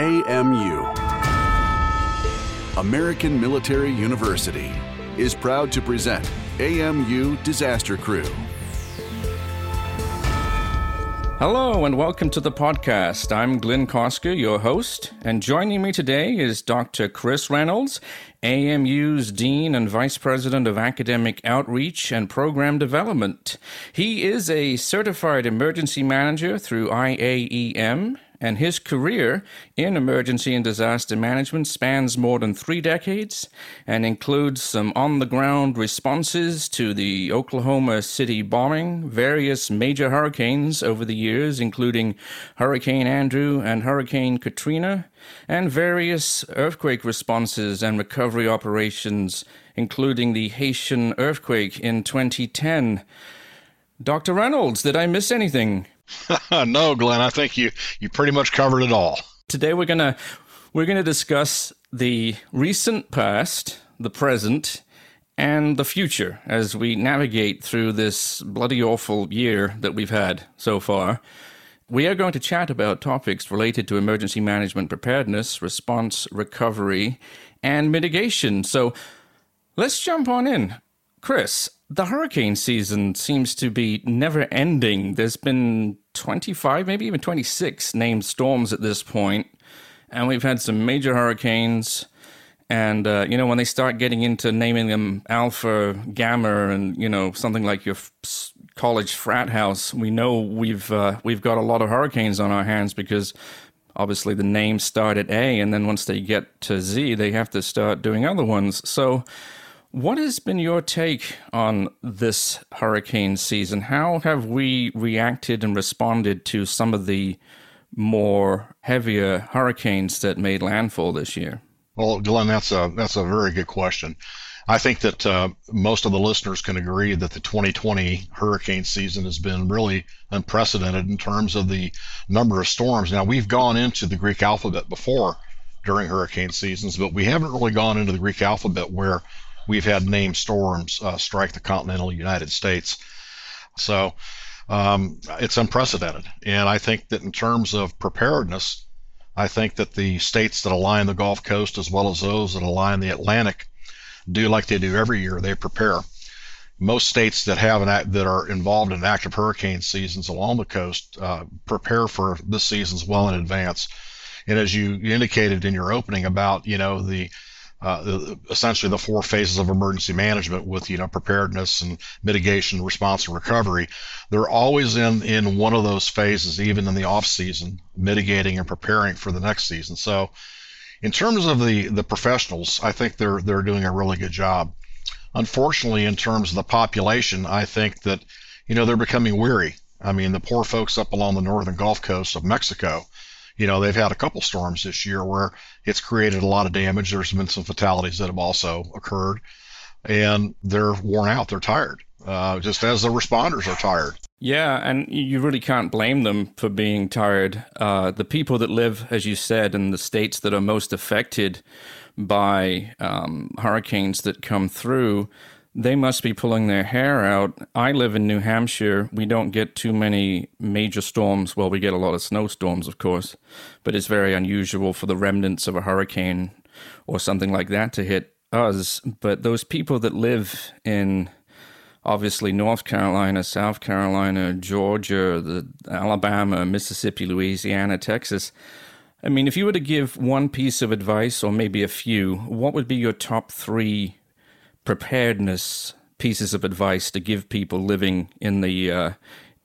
AMU, American Military University, is proud to present AMU Disaster Crew. Hello and welcome to the podcast. I'm Glynn Cosker, your host, and joining me today is Dr. Chris Reynolds, AMU's Dean and Vice President of Academic Outreach and Program Development. He is a certified emergency manager through IAEM and his career in emergency and disaster management spans more than three decades and includes some on the ground responses to the Oklahoma City bombing, various major hurricanes over the years, including Hurricane Andrew and Hurricane Katrina, and various earthquake responses and recovery operations, including the Haitian earthquake in 2010. Dr. Reynolds, did I miss anything? no, Glynn, I think you you pretty much covered it all. Today we're gonna we're gonna discuss the recent past, the present, and the future as we navigate through this bloody awful year that we've had so far. We are going to chat about topics related to emergency management preparedness, response, recovery, and mitigation. So let's jump on in. Chris, the hurricane season seems to be never ending. There's been 25, maybe even 26 named storms at this point, and we've had some major hurricanes. And uh, you know, when they start getting into naming them alpha, gamma, and you know something like your f- college frat house, we know we've uh, we've got a lot of hurricanes on our hands because obviously the names start at A, and then once they get to Z, they have to start doing other ones. So what has been your take on this hurricane season? How have we reacted and responded to some of the more heavier hurricanes that made landfall this year? Well, Glynn, that's a that's a very good question. I think that uh, most of the listeners can agree that the 2020 hurricane season has been really unprecedented in terms of the number of storms. Now, we've gone into the Greek alphabet before during hurricane seasons, but we haven't really gone into the Greek alphabet where we've had named storms uh, strike the continental United States. So um, it's unprecedented. And I think that in terms of preparedness, I think that the states that align the Gulf Coast as well as those that align the Atlantic do like they do every year. They prepare. Most states that have an that are involved in active hurricane seasons along the coast uh, prepare for this seasons well in advance. And as you indicated in your opening about you know the uh, essentially the four phases of emergency management with you know preparedness and mitigation, response, and recovery. They're always in in one of those phases, even in the off season, mitigating and preparing for the next season. So, in terms of the the professionals, I think they're they're doing a really good job. Unfortunately, in terms of the population, I think that you know they're becoming weary. I mean, the poor folks up along the northern Gulf Coast of Mexico you know, they've had a couple storms this year where it's created a lot of damage. There's been some fatalities that have also occurred, and they're worn out. They're tired, uh, just as the responders are tired. Yeah, and you really can't blame them for being tired. Uh, the people that live, as you said, in the states that are most affected by um, hurricanes that come through, they must be pulling their hair out. I live in New Hampshire. We don't get too many major storms. Well, we get a lot of snowstorms, of course, but it's very unusual for the remnants of a hurricane or something like that to hit us. But those people that live in obviously North Carolina, South Carolina, Georgia, the Alabama, Mississippi, Louisiana, Texas. I mean, if you were to give one piece of advice or maybe a few, what would be your top three preparedness pieces of advice to give people living in the uh,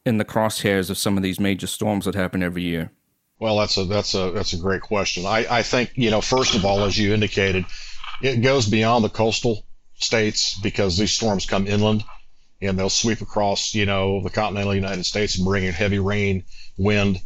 in the crosshairs of some of these major storms that happen every year? Well, that's a that's a that's a great question. I, I think you know first of all, as you indicated, it goes beyond the coastal states because these storms come inland and they'll sweep across you know the continental United States and bring in heavy rain, wind,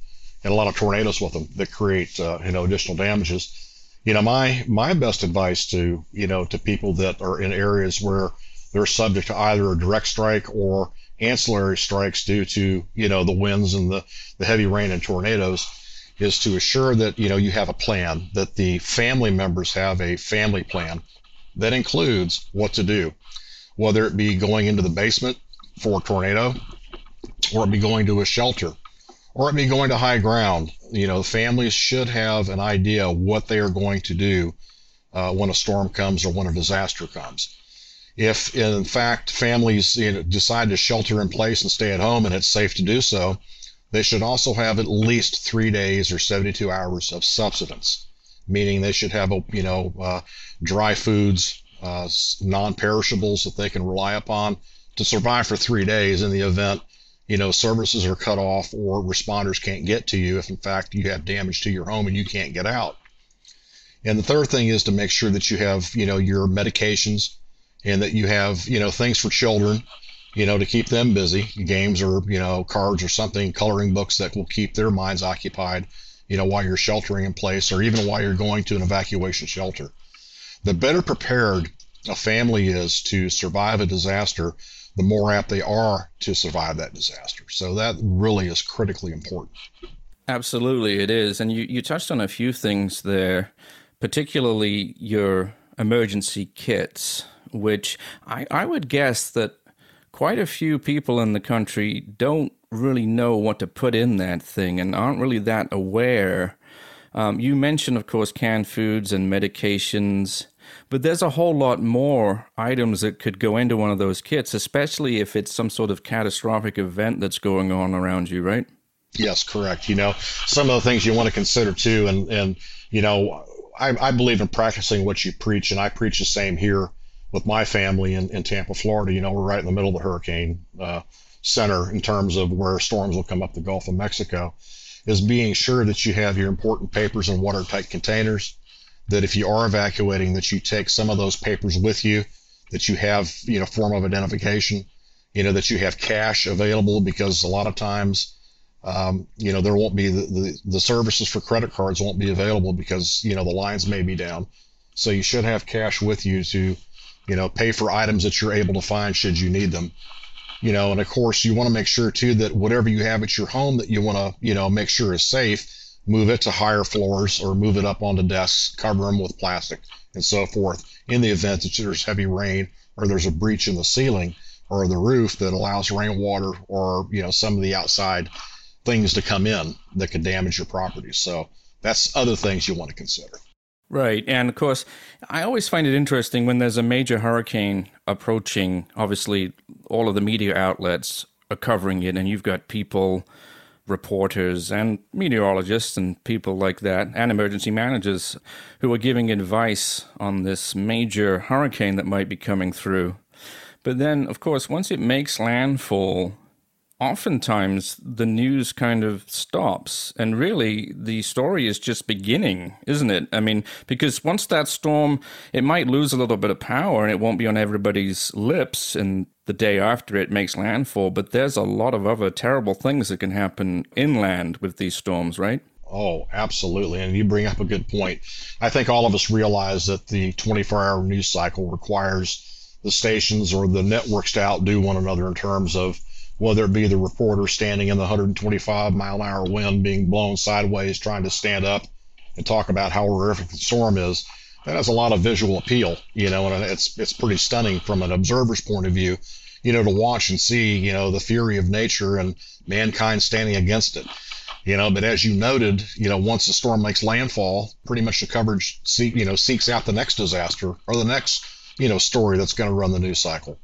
and a lot of tornadoes with them that create uh, you know additional damages you know, my my best advice to you know to people that are in areas where they're subject to either a direct strike or ancillary strikes due to you know the winds and the the heavy rain and tornadoes is to assure that you know you have a plan that the family members have a family plan that includes what to do whether it be going into the basement for a tornado or it be going to a shelter or it be going to high ground. You know, families should have an idea what they are going to do uh, when a storm comes or when a disaster comes. If, in fact, families you know, decide to shelter in place and stay at home and it's safe to do so, they should also have at least three days or 72 hours of subsistence, meaning they should have, you know, uh, dry foods, uh, non-perishables that they can rely upon to survive for three days in the event you know, services are cut off or responders can't get to you if in fact you have damage to your home and you can't get out. And the third thing is to make sure that you have, you know, your medications and that you have, you know, things for children, you know, to keep them busy, games or, you know, cards or something, coloring books that will keep their minds occupied, you know, while you're sheltering in place or even while you're going to an evacuation shelter. The better prepared a family is to survive a disaster, the more apt they are to survive that disaster. So that really is critically important. Absolutely, it is. And you, you touched on a few things there, particularly your emergency kits, which I, I would guess that quite a few people in the country don't really know what to put in that thing and aren't really that aware. Um, you mentioned, of course, canned foods and medications. But there's a whole lot more items that could go into one of those kits, especially if it's some sort of catastrophic event that's going on around you, right? Yes, correct. You know, some of the things you want to consider too, and and you know, I, I believe in practicing what you preach, and I preach the same here with my family in, in Tampa, Florida. You know, we're right in the middle of the hurricane uh, center in terms of where storms will come up the Gulf of Mexico. Is being sure that you have your important papers in watertight containers that if you are evacuating, that you take some of those papers with you, that you have, you know, form of identification, you know, that you have cash available because a lot of times, um, you know, there won't be the, the, the services for credit cards won't be available because, you know, the lines may be down. So you should have cash with you to, you know, pay for items that you're able to find should you need them. You know, and of course you want to make sure too that whatever you have at your home that you want to, you know, make sure is safe, move it to higher floors or move it up onto desks, cover them with plastic and so forth in the event that there's heavy rain or there's a breach in the ceiling or the roof that allows rainwater or you know some of the outside things to come in that could damage your property. So that's other things you want to consider. Right. And of course, I always find it interesting when there's a major hurricane approaching, obviously, all of the media outlets are covering it, and you've got people reporters and meteorologists and people like that, and emergency managers who are giving advice on this major hurricane that might be coming through. But then, of course, once it makes landfall, oftentimes the news kind of stops and really the story is just beginning isn't it i mean because once that storm it might lose a little bit of power and it won't be on everybody's lips and the day after it makes landfall but there's a lot of other terrible things that can happen inland with these storms right Oh, absolutely. And you bring up a good point. I think all of us realize that the 24 hour news cycle requires the stations or the networks to outdo one another in terms of whether it be the reporter standing in the 125 mile an hour wind being blown sideways trying to stand up and talk about how horrific the storm is that has a lot of visual appeal you know and it's it's pretty stunning from an observer's point of view you know to watch and see you know the fury of nature and mankind standing against it you know. But as you noted you know once the storm makes landfall pretty much the coverage see, you know seeks out the next disaster or the next you know story that's going to run the news cycle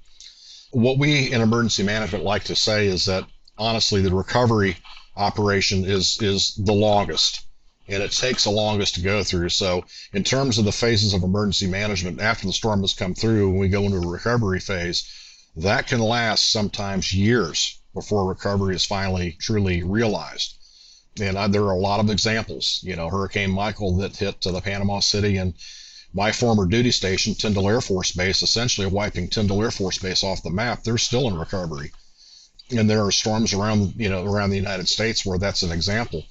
what we in emergency management like to say is that honestly, the recovery operation is is the longest, and it takes the longest to go through. So, in terms of the phases of emergency management, after the storm has come through and we go into a recovery phase, that can last sometimes years before recovery is finally truly realized. And I, there are a lot of examples. You know, Hurricane Michael that hit uh, the Panama City and my former duty station, Tyndall Air Force Base, essentially wiping Tyndall Air Force Base off the map. They're still in recovery. And there are storms around, you know, around the United States where that's an example.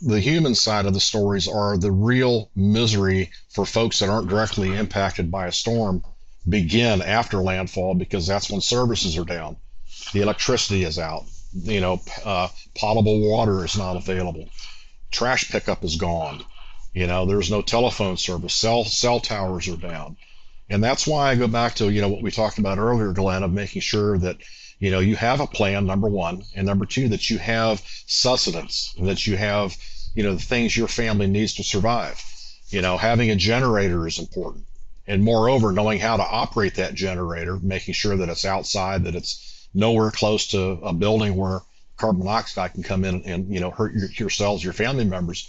The human side of the stories are the real misery for folks that aren't directly impacted by a storm begin after landfall because that's when services are down. The electricity is out. You know, uh, potable water is not available. Trash pickup is gone you know, there's no telephone service. Cell cell towers are down. And that's why I go back to, you know, what we talked about earlier, Glynn, of making sure that you know, you have a plan, number one, and number two, that you have sustenance, that you have, you know, the things your family needs to survive. You know, having a generator is important. And moreover, knowing how to operate that generator, making sure that it's outside, that it's nowhere close to a building where carbon monoxide can come in and, you know, hurt your, yourselves, your family members.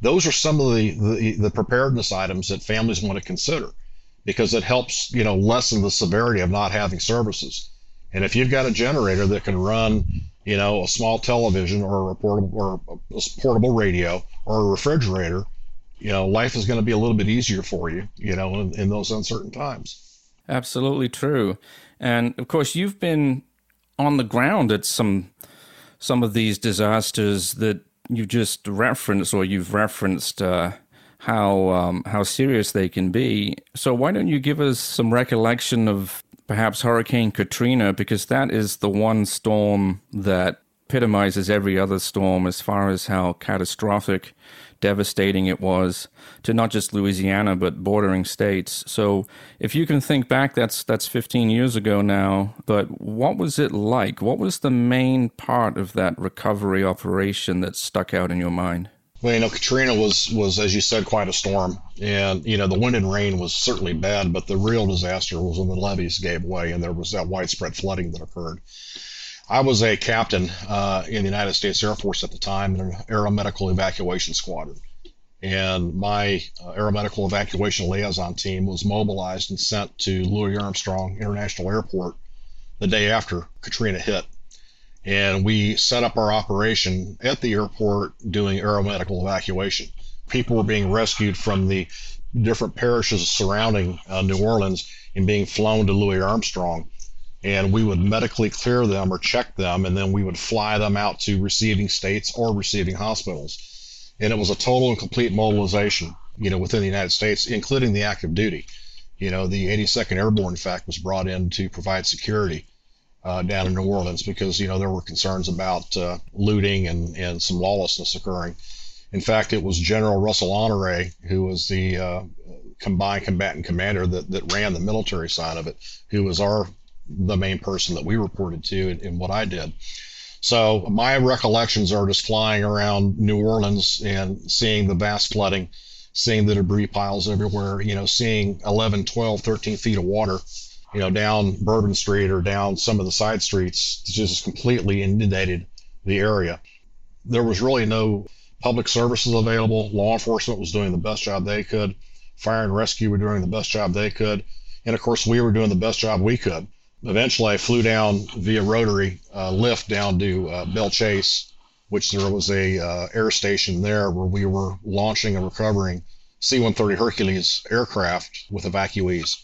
Those are some of the, the, the preparedness items that families want to consider because it helps, you know, lessen the severity of not having services. And if you've got a generator that can run, you know, a small television or a portable or a portable radio or a refrigerator, you know, life is going to be a little bit easier for you, you know, in, in those uncertain times. Absolutely true. And of course, you've been on the ground at some some of these disasters that you just referenced, or you've referenced uh, how um, how serious they can be. So why don't you give us some recollection of perhaps Hurricane Katrina, because that is the one storm that epitomizes every other storm as far as how catastrophic, devastating it was to not just Louisiana but bordering states. So, if you can think back, that's that's 15 years ago now. But what was it like? What was the main part of that recovery operation that stuck out in your mind? Well, you know, Katrina was was as you said quite a storm, and you know the wind and rain was certainly bad, but the real disaster was when the levees gave way and there was that widespread flooding that occurred. I was a captain uh, in the United States Air Force at the time in an aeromedical evacuation squadron, and my uh, aeromedical evacuation liaison team was mobilized and sent to Louis Armstrong International Airport the day after Katrina hit and we set up our operation at the airport doing aeromedical evacuation. People were being rescued from the different parishes surrounding uh, New Orleans and being flown to Louis Armstrong. And we would medically clear them or check them, and then we would fly them out to receiving states or receiving hospitals. And it was a total and complete mobilization, you know, within the United States, including the active duty. You know, the 82nd Airborne, in fact, was brought in to provide security uh, down in New Orleans because you know there were concerns about uh, looting and, and some lawlessness occurring. In fact, it was General Russell Honore who was the uh, combined combatant commander that, that ran the military side of it, who was our the main person that we reported to and, in what I did. So my recollections are just flying around New Orleans and seeing the vast flooding, seeing the debris piles everywhere, you know, seeing 11, 12, 13 feet of water you know, down Bourbon Street or down some of the side streets, just completely inundated the area. There was really no public services available. Law enforcement was doing the best job they could. Fire and rescue were doing the best job they could. And of course, we were doing the best job we could. Eventually, I flew down via rotary uh, lift down to uh, Belle Chasse, which there was a uh, air station there where we were launching and recovering C-130 Hercules aircraft with evacuees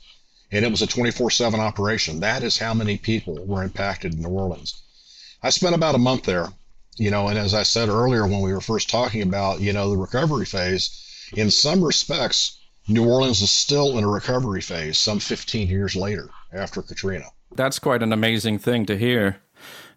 and it was a 24 7 operation. That is how many people were impacted in New Orleans. I spent about a month there, you know, and as I said earlier when we were first talking about, you know, the recovery phase, in some respects, New Orleans is still in a recovery phase some 15 years later after Katrina. That's quite an amazing thing to hear.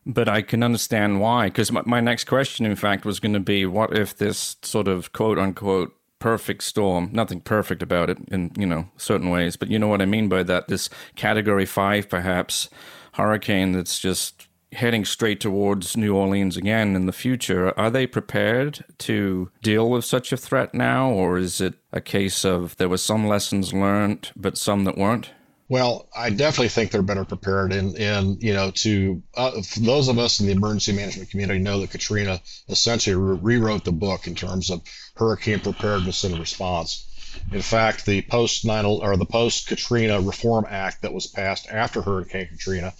But I can understand why, because my, my next question, in fact, was going to be what if this sort of quote unquote perfect storm. Nothing perfect about it in, you know, certain ways, but you know what I mean by that. This category five, perhaps, hurricane that's just heading straight towards New Orleans again in the future. Are they prepared to deal with such a threat now, or is it a case of there were some lessons learned, but some that weren't? Well, I definitely think they're better prepared, and and you know, to uh, those of us in the emergency management community know that Katrina essentially re- rewrote the book in terms of hurricane preparedness and response. In fact, the post nine or the post Katrina Reform Act that was passed after Hurricane Katrina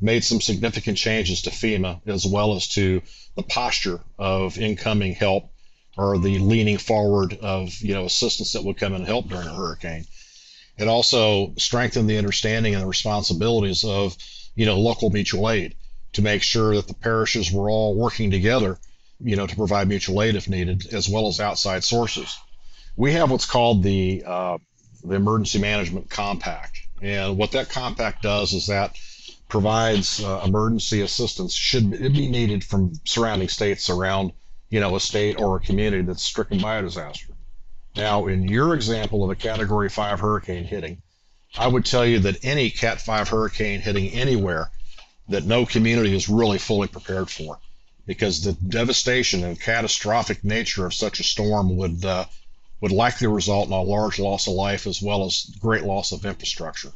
made some significant changes to FEMA as well as to the posture of incoming help or the leaning forward of you know assistance that would come and help during a hurricane. It also strengthened the understanding and the responsibilities of, you know, local mutual aid to make sure that the parishes were all working together, you know, to provide mutual aid if needed, as well as outside sources. We have what's called the uh, the Emergency Management Compact, and what that compact does is that provides uh, emergency assistance should it be needed from surrounding states around, you know, a state or a community that's stricken by a disaster. Now, in your example of a Category 5 hurricane hitting, I would tell you that any Cat 5 hurricane hitting anywhere that no community is really fully prepared for because the devastation and catastrophic nature of such a storm would uh, would likely result in a large loss of life as well as great loss of infrastructure.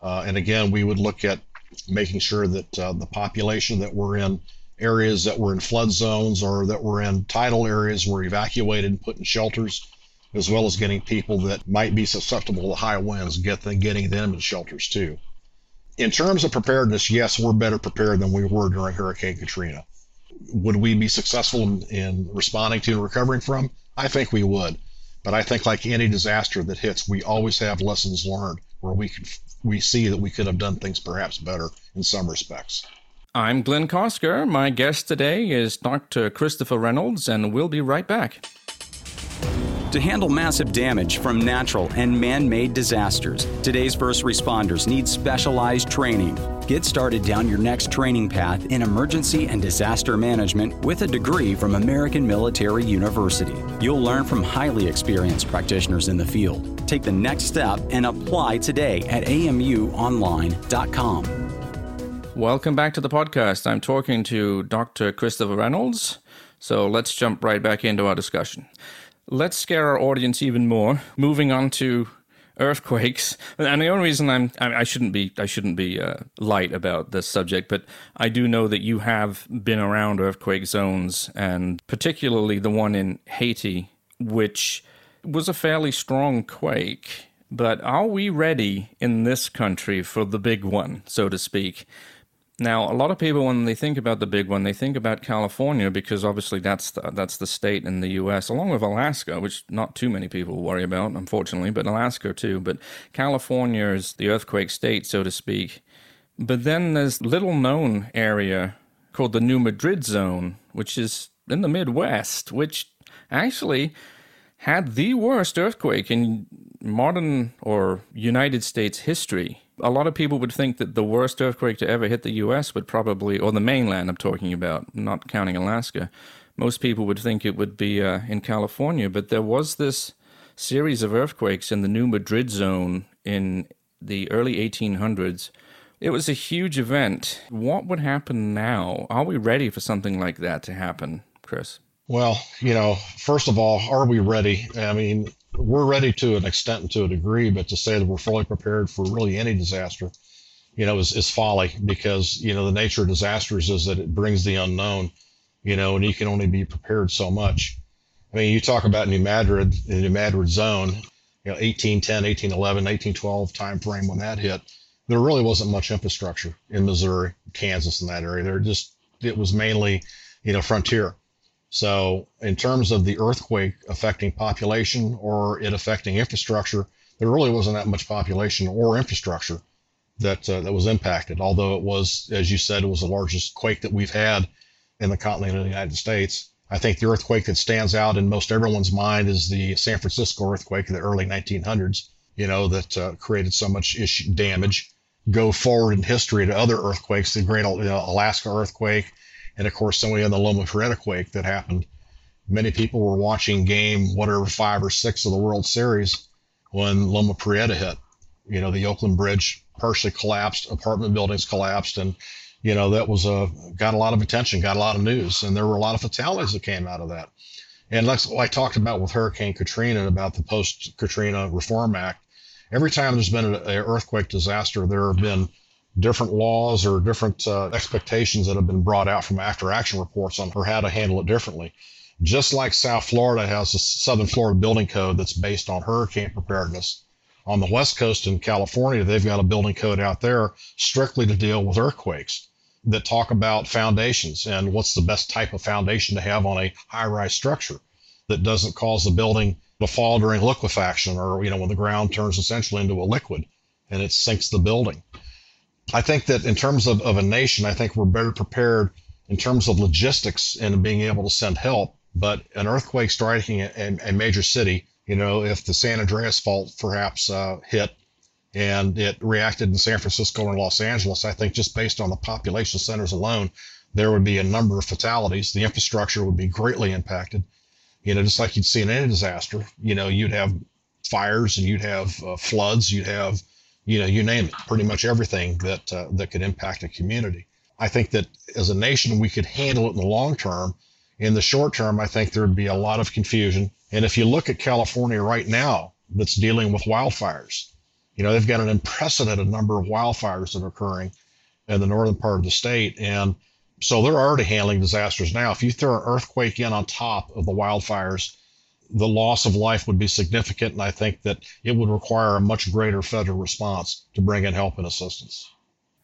Uh, and again, we would look at making sure that uh, the population that were in areas that were in flood zones or that were in tidal areas were evacuated and put in shelters, as well as getting people that might be susceptible to high winds, get them, getting them in shelters too. In terms of preparedness, yes, we're better prepared than we were during Hurricane Katrina. Would we be successful in, in responding to and recovering from? I think we would. But I think, like any disaster that hits, we always have lessons learned where we can we see that we could have done things perhaps better in some respects. I'm Glynn Cosker. My guest today is Dr. Christopher Reynolds, and we'll be right back. To handle massive damage from natural and man made disasters, today's first responders need specialized training. Get started down your next training path in emergency and disaster management with a degree from American Military University. You'll learn from highly experienced practitioners in the field. Take the next step and apply today at amuonline.com. Welcome back to the podcast. I'm talking to Dr. Christopher Reynolds. So let's jump right back into our discussion let's scare our audience even more. Moving on to earthquakes, and the only reason I'm I shouldn't be I shouldn't be uh, light about this subject, but I do know that you have been around earthquake zones, and particularly the one in Haiti, which was a fairly strong quake. But are we ready in this country for the big one, so to speak? Now, a lot of people, when they think about the big one, they think about California because obviously that's the, that's the state in the U.S., along with Alaska, which not too many people worry about, unfortunately, but Alaska too. But California is the earthquake state, so to speak. But then there's little known area called the New Madrid Zone, which is in the Midwest, which actually had the worst earthquake in modern or United States history a lot of people would think that the worst earthquake to ever hit the U.S. would probably, or the mainland I'm talking about, not counting Alaska, most people would think it would be uh, in California. But there was this series of earthquakes in the New Madrid zone in the early 1800s. It was a huge event. What would happen now? Are we ready for something like that to happen, Chris? Well, you know, first of all, are we ready? I mean, we're ready to an extent and to a degree, but to say that we're fully prepared for really any disaster, you know, is, is folly because, you know, the nature of disasters is that it brings the unknown, you know, and you can only be prepared so much. I mean, you talk about New Madrid, the New Madrid zone, you know, 1810, 1811, 1812 time frame when that hit, there really wasn't much infrastructure in Missouri, Kansas, in that area. There just, it was mainly, you know, frontier. So, in terms of the earthquake affecting population or it affecting infrastructure, there really wasn't that much population or infrastructure that uh, that was impacted. Although it was, as you said, it was the largest quake that we've had in the continent of the United States. I think the earthquake that stands out in most everyone's mind is the San Francisco earthquake in the early 1900s. You know that uh, created so much issue, damage. Go forward in history to other earthquakes, the Great know, Alaska earthquake, and of course, then we had the Loma Prieta quake that happened. Many people were watching game whatever five or six of the World Series when Loma Prieta hit. You know, the Oakland Bridge partially collapsed, apartment buildings collapsed, and you know that was a got a lot of attention, got a lot of news, and there were a lot of fatalities that came out of that. And like I talked about with Hurricane Katrina about the post Katrina Reform Act, every time there's been an earthquake disaster, there have been different laws or different uh, expectations that have been brought out from after action reports on how to handle it differently. Just like South Florida has a Southern Florida building code that's based on hurricane preparedness. On the West Coast in California, they've got a building code out there strictly to deal with earthquakes that talk about foundations and what's the best type of foundation to have on a high rise structure that doesn't cause the building to fall during liquefaction or, you know, when the ground turns essentially into a liquid and it sinks the building. I think that in terms of, of a nation, I think we're better prepared in terms of logistics and being able to send help. But an earthquake striking a, a major city, you know, if the San Andreas fault perhaps uh, hit and it reacted in San Francisco and Los Angeles, I think just based on the population centers alone, there would be a number of fatalities. The infrastructure would be greatly impacted. You know, just like you'd see in any disaster, you know, you'd have fires and you'd have uh, floods, you'd have you know, you name it, pretty much everything that uh, that could impact a community. I think that as a nation, we could handle it in the long term. In the short term, I think there would be a lot of confusion. And if you look at California right now, that's dealing with wildfires, you know, they've got an unprecedented number of wildfires that are occurring in the northern part of the state. And so they're already handling disasters now. If you throw an earthquake in on top of the wildfires, the loss of life would be significant. And I think that it would require a much greater federal response to bring in help and assistance.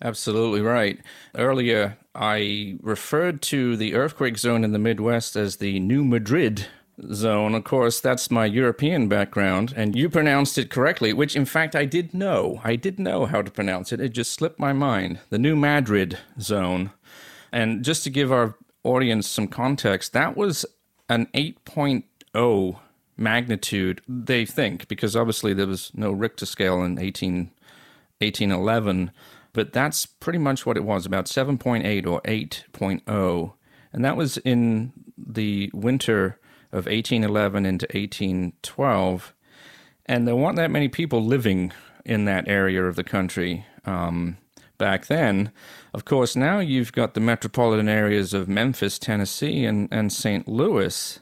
Absolutely right. Earlier, I referred to the earthquake zone in the Midwest as the New Madrid zone. Of course, that's my European background, and you pronounced it correctly, which in fact I did know. I did know how to pronounce it. It just slipped my mind. The New Madrid zone. And just to give our audience some context, that was an 8.0 magnitude, they think, because obviously there was no Richter scale in 18, 1811, but that's pretty much what it was about 7.8 or 8.0. And that was in the winter of 1811 into 1812. And there weren't that many people living in that area of the country um, back then. Of course, now you've got the metropolitan areas of Memphis, Tennessee, and, and St. Louis.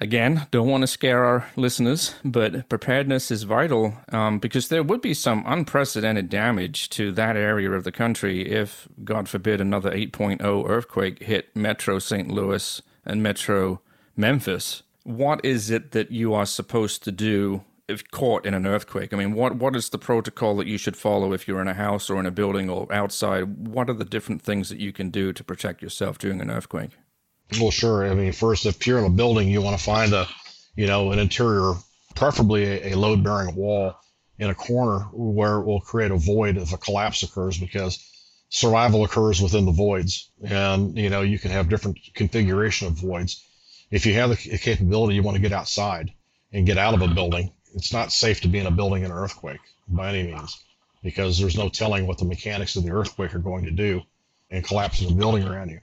Again, don't want to scare our listeners, but preparedness is vital um, because there would be some unprecedented damage to that area of the country if, God forbid, another 8.0 earthquake hit Metro St. Louis and Metro Memphis. What is it that you are supposed to do if caught in an earthquake? I mean, what what is the protocol that you should follow if you're in a house or in a building or outside? What are the different things that you can do to protect yourself during an earthquake? Well, sure. I mean, first, if you're in a building, you want to find a, you know, an interior, preferably a, a load-bearing wall in a corner where it will create a void if a collapse occurs because survival occurs within the voids and you know you can have different configuration of voids if you have the capability, you want to get outside and get out of a building. It's not safe to be in a building in an earthquake by any means because there's no telling what the mechanics of the earthquake are going to do and collapsing the building around you.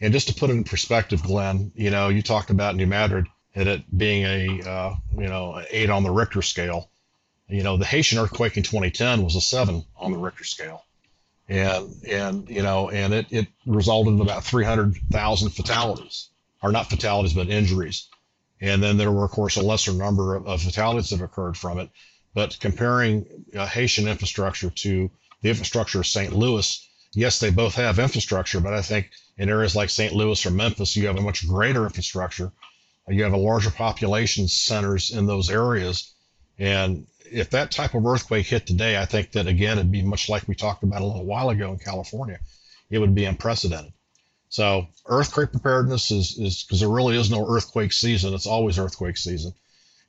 And just to put it in perspective, Glynn, you know, you talked about New Madrid and it being a, uh, you know, an eight on the Richter scale. You know, the Haitian earthquake in 2010 was a seven on the Richter scale. And, and, you know, and it, it resulted in about 300,000 fatalities are not fatalities, but injuries. And then there were, of course, a lesser number of, of fatalities that occurred from it. But comparing uh, Haitian infrastructure to the infrastructure of St. Louis, yes, they both have infrastructure, but I think in areas like St. Louis or Memphis, you have a much greater infrastructure. You have a larger population centers in those areas. And if that type of earthquake hit today, I think that again, it'd be much like we talked about a little while ago in California. It would be unprecedented. So earthquake preparedness is is because there really is no earthquake season. It's always earthquake season.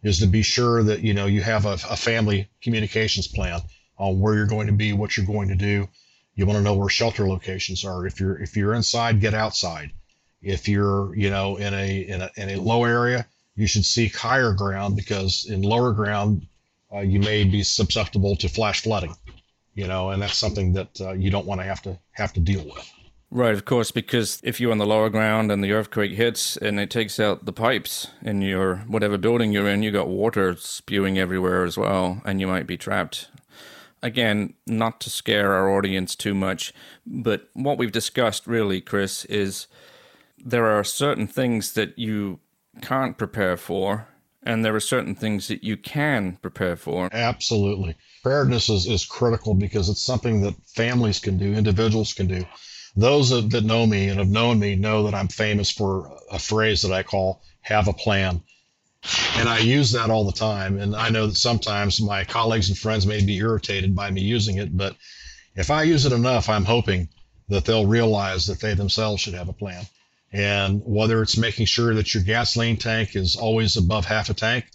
Is to be sure that you know you have a, a family communications plan on where you're going to be, what you're going to do. You want to know where shelter locations are. If you're if you're inside, get outside. If you're you know in a in a, in a low area, you should seek higher ground because in lower ground uh, you may be susceptible to flash flooding. You know, and that's something that uh, you don't want to have to have to deal with. Right, of course, because if you're on the lower ground and the earthquake hits and it takes out the pipes in your whatever building you're in, you got water spewing everywhere as well, and you might be trapped. Again, not to scare our audience too much, but what we've discussed really, Chris, is there are certain things that you can't prepare for, and there are certain things that you can prepare for. Absolutely. Preparedness is, is critical because it's something that families can do, individuals can do those that know me and have known me know that I'm famous for a phrase that I call have a plan. And I use that all the time. And I know that sometimes my colleagues and friends may be irritated by me using it, but if I use it enough, I'm hoping that they'll realize that they themselves should have a plan. And whether it's making sure that your gasoline tank is always above half a tank,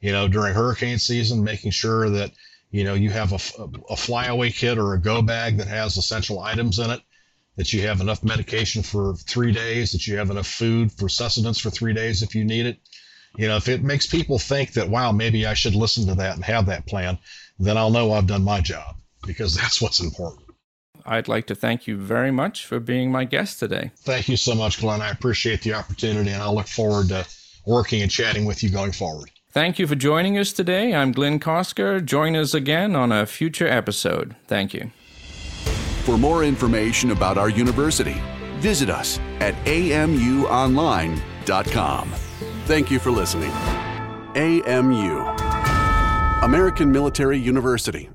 you know, during hurricane season, making sure that, you know, you have a, a flyaway kit or a go bag that has essential items in it that you have enough medication for three days, that you have enough food for sustenance for three days if you need it. You know, if it makes people think that, wow, maybe I should listen to that and have that plan, then I'll know I've done my job because that's what's important. I'd like to thank you very much for being my guest today. Thank you so much, Glynn. I appreciate the opportunity and I look forward to working and chatting with you going forward. Thank you for joining us today. I'm Glynn Cosker. Join us again on a future episode. Thank you. For more information about our university, visit us at amuonline.com. Thank you for listening. AMU, American Military University.